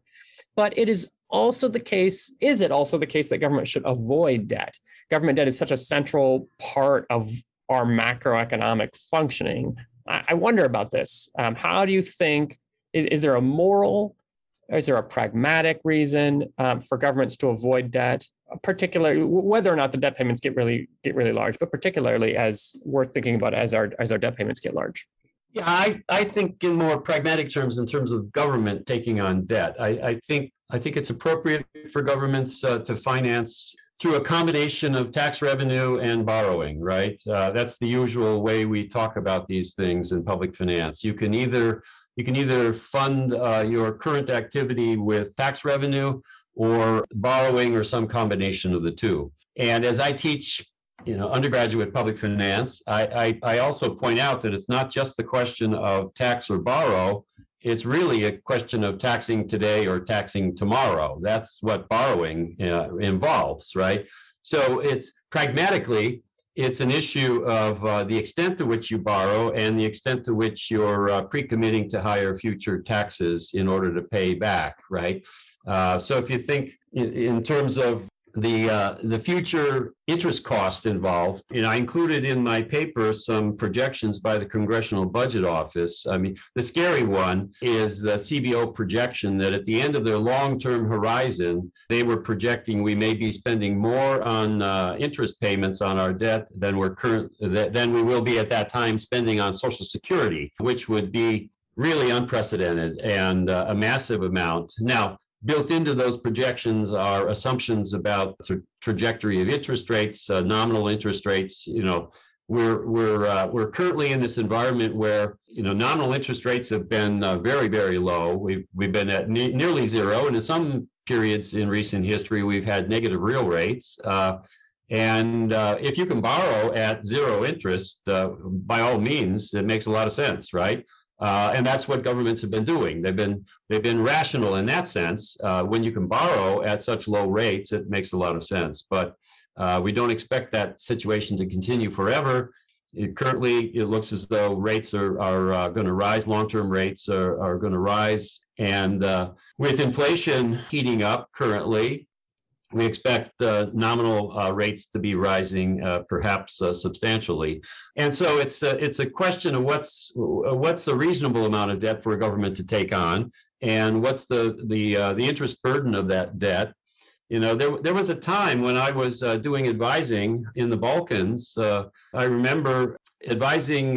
S1: But it is also the case, is it also the case that government should avoid debt? Government debt is such a central part of our macroeconomic functioning. I, I wonder about this. Um, how do you think is, is there a moral, is there a pragmatic reason um, for governments to avoid debt? Particularly, whether or not the debt payments get really get really large, but particularly as worth thinking about as our as our debt payments get large.
S2: Yeah, I, I think in more pragmatic terms, in terms of government taking on debt, I, I think I think it's appropriate for governments uh, to finance through a combination of tax revenue and borrowing, right? Uh, that's the usual way we talk about these things in public finance. You can either you can either fund uh, your current activity with tax revenue or borrowing or some combination of the two. And as I teach, you know, undergraduate public finance, I, I, I also point out that it's not just the question of tax or borrow. It's really a question of taxing today or taxing tomorrow. That's what borrowing uh, involves, right? So it's pragmatically, it's an issue of uh, the extent to which you borrow and the extent to which you're uh, pre-committing to higher future taxes in order to pay back, right? Uh, so if you think in, in terms of the uh, the future interest cost involved. And I included in my paper some projections by the Congressional Budget Office. I mean, the scary one is the CBO projection that at the end of their long-term horizon, they were projecting we may be spending more on uh, interest payments on our debt than we're current than we will be at that time spending on Social Security, which would be really unprecedented and uh, a massive amount. Now, built into those projections are assumptions about the trajectory of interest rates, uh, nominal interest rates. You know, we're we're uh, we're currently in this environment where you know nominal interest rates have been uh, very very low. We've we've been at ne- nearly zero, and in some periods in recent history we've had negative real rates. Uh, and uh, if you can borrow at zero interest, uh, by all means, it makes a lot of sense, right? Uh, and that's what governments have been doing. They've been they've been rational in that sense. Uh, when you can borrow at such low rates, it makes a lot of sense. But uh, we don't expect that situation to continue forever. It, currently, it looks as though rates are are uh, going to rise. Long-term rates are are going to rise, and uh, with inflation heating up currently, we expect uh, nominal uh, rates to be rising uh, perhaps uh, substantially. And so it's a, it's a question of what's what's a reasonable amount of debt for a government to take on and what's the the uh, the interest burden of that debt. You know, there, there was a time when I was uh, doing advising in the Balkans. I remember advising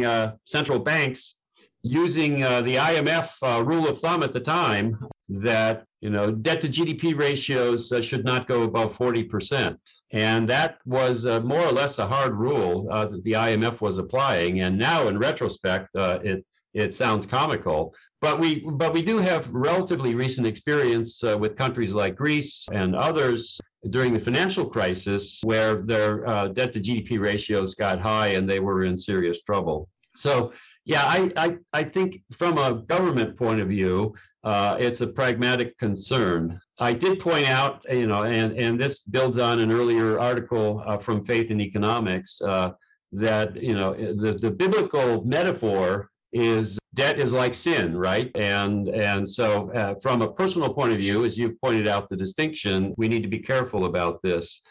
S2: central banks using the IMF rule of thumb at the time that you know, debt to GDP ratios uh, should not go above 40%. And that was uh, more or less a hard rule uh, that the IMF was applying. And now, in retrospect, uh, it, it sounds comical. But we, but we do have relatively recent experience uh, with countries like Greece and others during the financial crisis where their uh, debt to GDP ratios got high and they were in serious trouble. So yeah, I, I, I think from a government point of view, uh, it's a pragmatic concern. I did point out, you know, and, and this builds on an earlier article uh, from Faith and Economics, uh, that, you know, the, the biblical metaphor is debt is like sin, right? And, and so uh, from a personal point of view, as you've pointed out the distinction, we need to be careful about this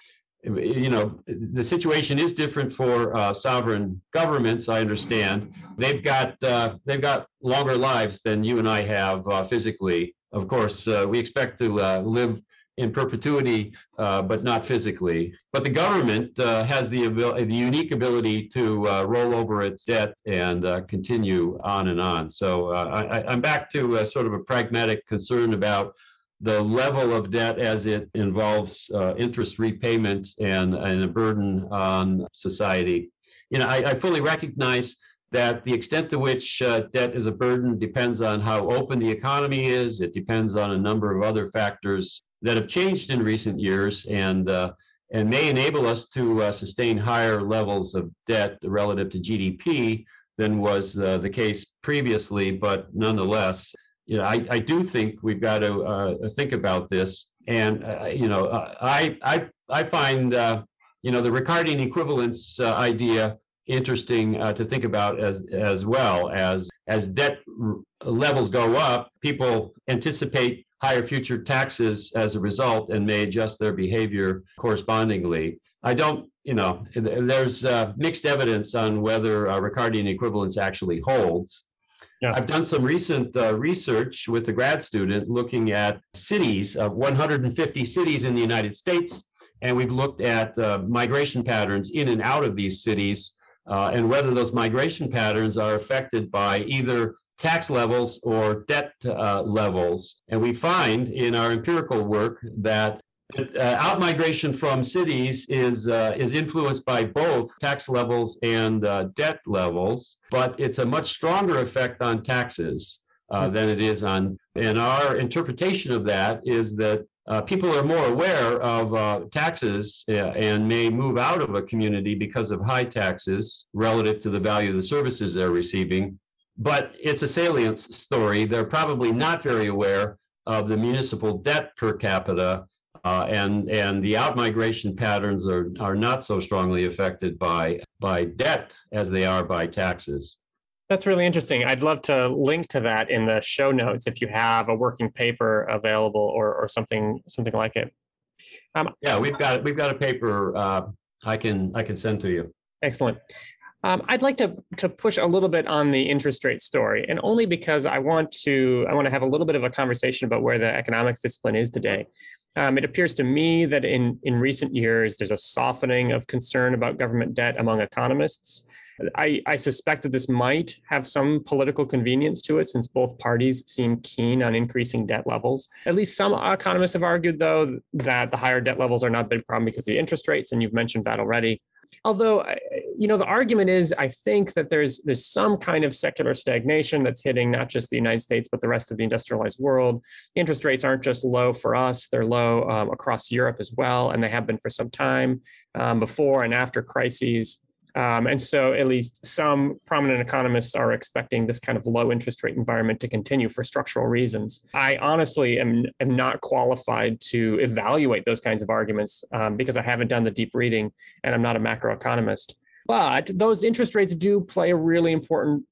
S2: you know the situation is different for uh, sovereign governments i understand. They've got uh, they've got longer lives than you and i have uh, physically. Of course uh, we expect to uh, live in perpetuity uh, but not physically. But the government has the, abil- the unique ability to roll over its debt and continue on and on. So I, i'm back to sort of a pragmatic concern about the level of debt as it involves uh, interest repayments and, and a burden on society. you know, I, I fully recognize that the extent to which uh, debt is a burden depends on how open the economy is. It depends on a number of other factors that have changed in recent years and uh, and may enable us to uh, sustain higher levels of debt relative to GDP than was uh, the case previously. But nonetheless, you know, I, I do think we've got to uh, think about this. And uh, you know, I I I find you know the Ricardian equivalence idea interesting uh, to think about as as well. As as debt levels go up people anticipate higher future taxes as a result and may adjust their behavior correspondingly. I don't you know there's uh, mixed evidence on whether uh, ricardian equivalence actually holds yeah. I've done some recent uh, research with a grad student looking at cities of 150 cities in the United States, and we've looked at uh, migration patterns in and out of these cities uh, and whether those migration patterns are affected by either tax levels or debt uh, levels. And we find in our empirical work that uh, outmigration from cities is uh, is influenced by both tax levels and uh, debt levels, but it's a much stronger effect on taxes uh, than it is on. And our interpretation of that is that uh, people are more aware of uh, taxes and may move out of a community because of high taxes relative to the value of the services they're receiving. But it's a salience story. They're probably not very aware of the municipal debt per capita, uh, and and the outmigration patterns are are not so strongly affected by by debt as they are by taxes.
S1: That's really interesting. I'd love to link to that in the show notes if you have a working paper available or, or something something like it.
S2: Um, yeah, we've got we've got a paper uh, I can I can send to you.
S1: Excellent. Um, I'd like to to push a little bit on the interest rate story, and only because I want to I want to have a little bit of a conversation about where the economics discipline is today. Um, it appears to me that in in recent years there's a softening of concern about government debt among economists. I, I, suspect that this might have some political convenience to it since both parties seem keen on increasing debt levels. At least some economists have argued, though, that the higher debt levels are not a big problem because of the interest rates, and you've mentioned that already. Although, you know, the argument is, I think that there's there's some kind of secular stagnation that's hitting not just the United States but the rest of the industrialized world. Interest rates aren't just low for us; they're low um, across Europe as well, and they have been for some time um, before and after crises. Um, and so, at least some prominent economists are expecting this kind of low interest rate environment to continue for structural reasons. I honestly am, am not qualified to evaluate those kinds of arguments um, because I haven't done the deep reading and I'm not a macroeconomist. But those interest rates do play a really important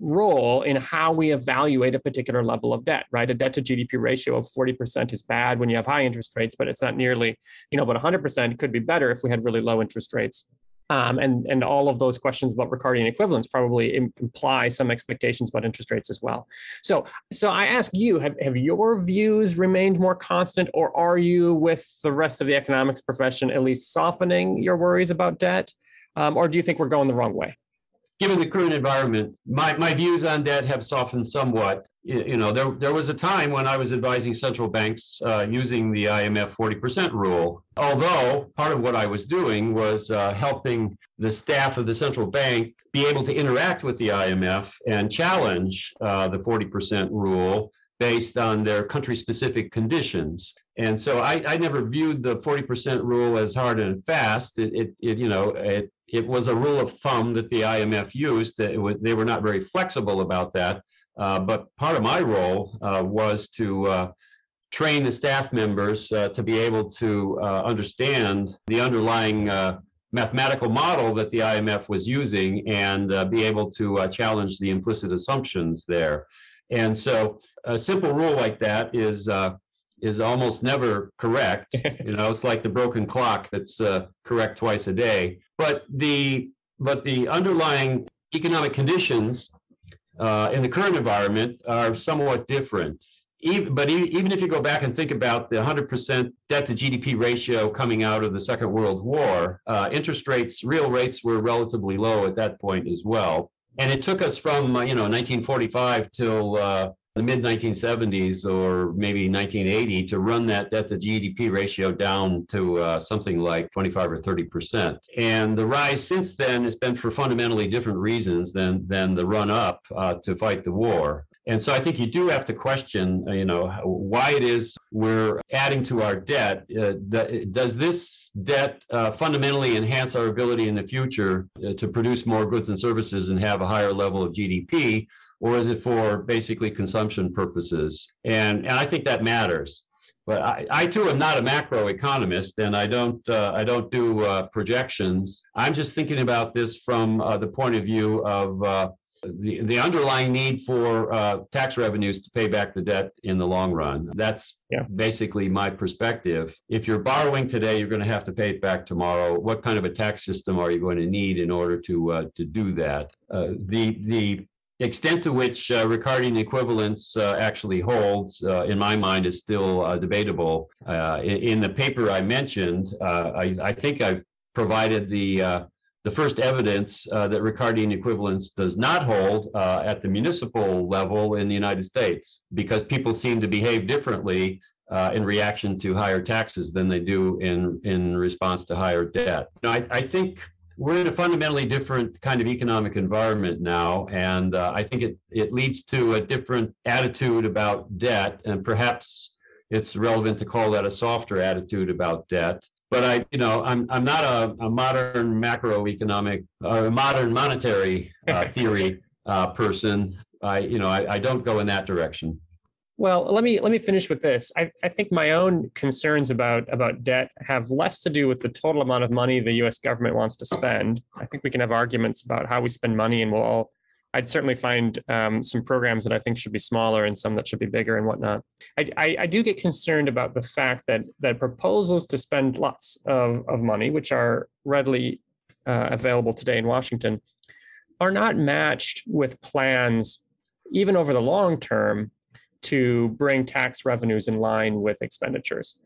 S1: role in how we evaluate a particular level of debt, right? A debt to GDP ratio of 40% is bad when you have high interest rates, but it's not nearly, you know, but 100% could be better if we had really low interest rates. Um, and and all of those questions about Ricardian equivalence probably imply some expectations about interest rates as well. So so I ask you, have, have your views remained more constant, or are you with the rest of the economics profession at least softening your worries about debt, um, or do you think we're going the wrong way?
S2: Given the current environment, my, my views on debt have softened somewhat you know, there, there was a time when I was advising central banks uh, using the IMF 40% rule. Although part of what I was doing was uh, helping the staff of the central bank be able to interact with the IMF and challenge uh, the 40% rule based on their country specific conditions. And so I, I never viewed the 40% rule as hard and fast. It, it, it you know, it, it was a rule of thumb that the IMF used. Was, they were not very flexible about that. Uh, but part of my role uh, was to uh, train the staff members uh, to be able to uh, understand the underlying mathematical model that the IMF was using and be able to challenge the implicit assumptions there. And so a simple rule like that is is almost never correct. *laughs* you know, it's like the broken clock that's correct twice a day. But the but the underlying economic conditions uh, in the current environment are somewhat different. Even, but even if you go back and think about the 100% debt to GDP ratio coming out of the Second World War, uh, interest rates, real rates were relatively low at that point as well. And it took us from uh, you know 1945 till uh, the mid 1970s or maybe 1980 to run that debt to GDP ratio down to uh, something like 25 or 30 percent. And the rise since then has been for fundamentally different reasons than than the run up uh, to fight the war. And so I think you do have to question, uh, you know, why it is we're adding to our debt. Uh, does this debt uh, fundamentally enhance our ability in the future uh, to produce more goods and services and have a higher level of GDP? Or is it for basically consumption purposes? And, and I think that matters. But I, I too am not a macroeconomist, and I don't uh, I don't do uh, projections. I'm just thinking about this from the point of view of the, the underlying need for uh, tax revenues to pay back the debt in the long run. That's yeah. basically my perspective. If you're borrowing today, you're going to have to pay it back tomorrow. What kind of a tax system are you going to need in order to uh, to do that? Uh, the the extent to which uh, Ricardian equivalence uh, actually holds, uh, in my mind, is still uh, debatable. Uh, in, in, the paper I mentioned, uh, I, I, think I've provided the the first evidence that Ricardian equivalence does not hold at the municipal level in the United States because people seem to behave differently uh, in reaction to higher taxes than they do in, in response to higher debt. Know, I, I think we're in a fundamentally different kind of economic environment now, and uh, I think it, it leads to a different attitude about debt, and perhaps it's relevant to call that a softer attitude about debt but I, you know, I'm I'm not a, a modern macroeconomic or a modern monetary uh, *laughs* theory uh, person. I, you know, I, I don't go in that direction.
S1: Well, let me let me finish with this. I, I think my own concerns about about debt have less to do with the total amount of money the U.S. government wants to spend. I think we can have arguments about how we spend money, and we'll all I'd certainly find um, some programs that I think should be smaller and some that should be bigger and whatnot. I, I, I, do get concerned about the fact that that proposals to spend lots of, of money, which are readily uh, available today in Washington, are not matched with plans, even over the long term, to bring tax revenues in line with expenditures.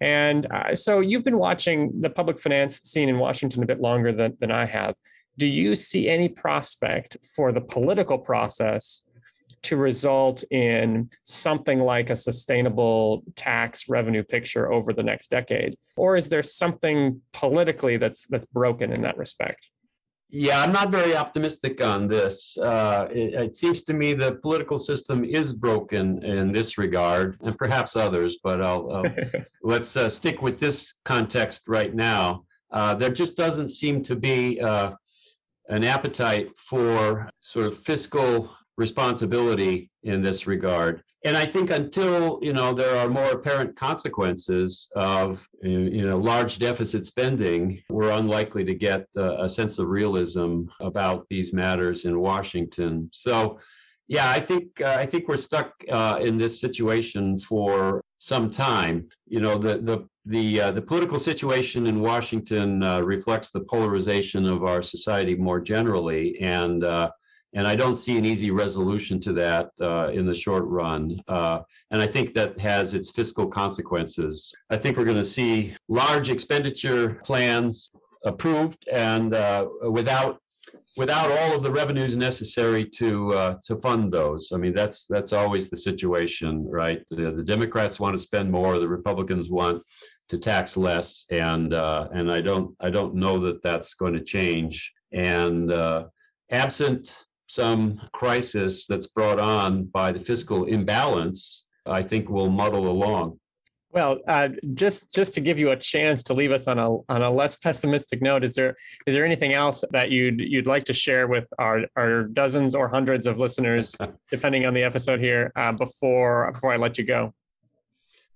S1: And uh, so you've been watching the public finance scene in Washington a bit longer than, than I have. Do you see any prospect for the political process to result in something like a sustainable tax revenue picture over the next decade? Or is there something politically that's that's broken in that respect
S2: yeah i'm not very optimistic on this uh, it, it, seems to me the political system is broken in this regard and perhaps others but i'll, I'll *laughs* let's uh, stick with this context right now uh, there just doesn't seem to be uh, an appetite for sort of fiscal responsibility in this regard. And I think until you know there are more apparent consequences of you know large deficit spending, we're unlikely to get a sense of realism about these matters in Washington. So, yeah, I think uh, I think we're stuck uh, in this situation for some time. You know, the the the uh, the political situation in Washington uh, reflects the polarization of our society more generally, and uh, and I don't see an easy resolution to that uh, in the short run. Uh, and I think that has its fiscal consequences. I think we're going to see large expenditure plans approved and uh, without without all of the revenues necessary to uh, to fund those. I mean, that's that's always the situation, right? The, the Democrats want to spend more, the Republicans want to tax less, and uh, and I don't I don't know that that's going to change. And uh, absent some crisis that's brought on by the fiscal imbalance, I think we'll muddle along.
S1: Well, uh, just just to give you a chance to leave us on a on a less pessimistic note, is there is there anything else that you'd you'd like to share with our our dozens or hundreds of listeners, *laughs* depending on the episode here, uh, before before I let you go?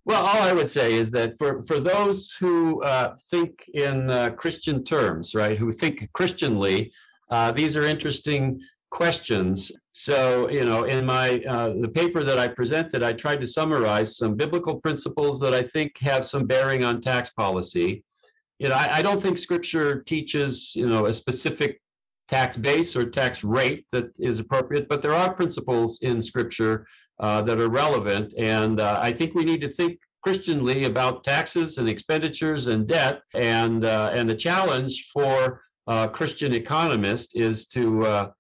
S2: Well, all I would say is that for, for those who uh, think in uh, Christian terms, right, who think Christianly, uh, these are interesting questions. So, you know, in my uh, the paper that I presented, I tried to summarize some biblical principles that I think have some bearing on tax policy. You know, I, I don't think Scripture teaches, you know, a specific tax base or tax rate that is appropriate, but there are principles in Scripture uh, that are relevant. And uh, I think we need to think Christianly about taxes and expenditures and debt. And uh, and the challenge for uh, Christian economists is to uh,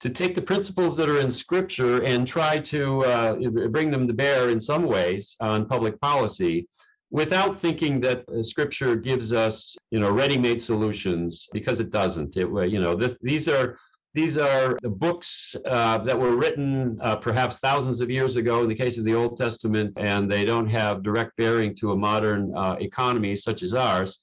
S2: to take the principles that are in scripture and try to uh, bring them to bear in some ways on public policy without thinking that scripture gives us you know ready-made solutions because it doesn't it you know this, these are these are the books uh, that were written uh, perhaps thousands of years ago in the case of the Old Testament, and they don't have direct bearing to a modern uh, economy such as ours.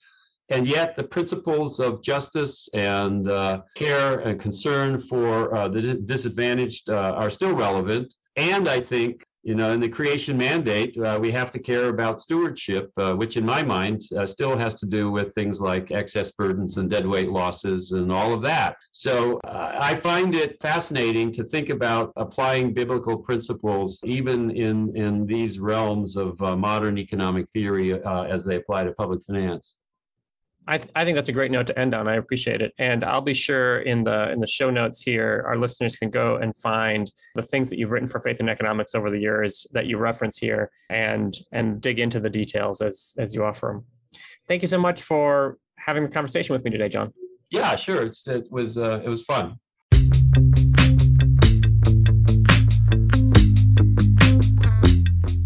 S2: And yet, the principles of justice and uh, care and concern for uh, the disadvantaged uh, are still relevant. And I think you know, in the creation mandate, uh, we have to care about stewardship, uh, which in my mind still has to do with things like excess burdens and deadweight losses and all of that. So I find it fascinating to think about applying biblical principles even in, in these realms of uh, modern economic theory uh, as they apply to public finance.
S4: I, th- I think that's a great note to end on. I appreciate it, and I'll be sure in the in the show notes here, our listeners can go and find the things that you've written for Faith and Economics over the years that you reference here, and and dig into the details as as you offer them. Thank you so much for having the conversation with me today, John.
S2: Yeah, sure. It's, it was uh, it was fun.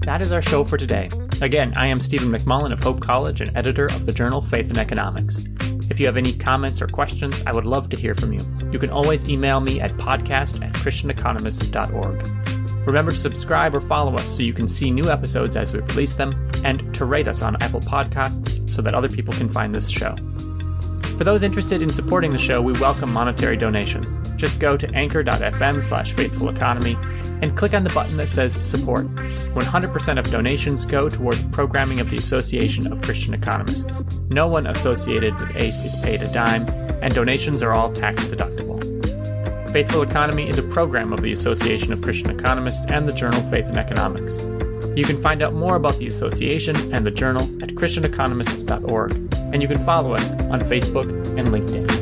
S4: That is our show for today. Again, I am Stephen McMullen of Hope College and editor of the journal Faith and Economics. If you have any comments or questions, I would love to hear from you. You can always email me at podcast at christianeconomist.org. Remember to subscribe or follow us so you can see new episodes as we release them, and to rate us on Apple Podcasts so that other people can find this show. For those interested in supporting the show, we welcome monetary donations. Just go to anchor.fm slash faithful economy and click on the button that says Support. 100% of donations go toward the programming of the Association of Christian Economists. No one associated with ACE is paid a dime, and donations are all tax deductible. Faithful Economy is a program of the Association of Christian Economists and the journal Faith and Economics. You can find out more about the association and the journal at ChristianEconomists.org, and you can follow us on Facebook and LinkedIn.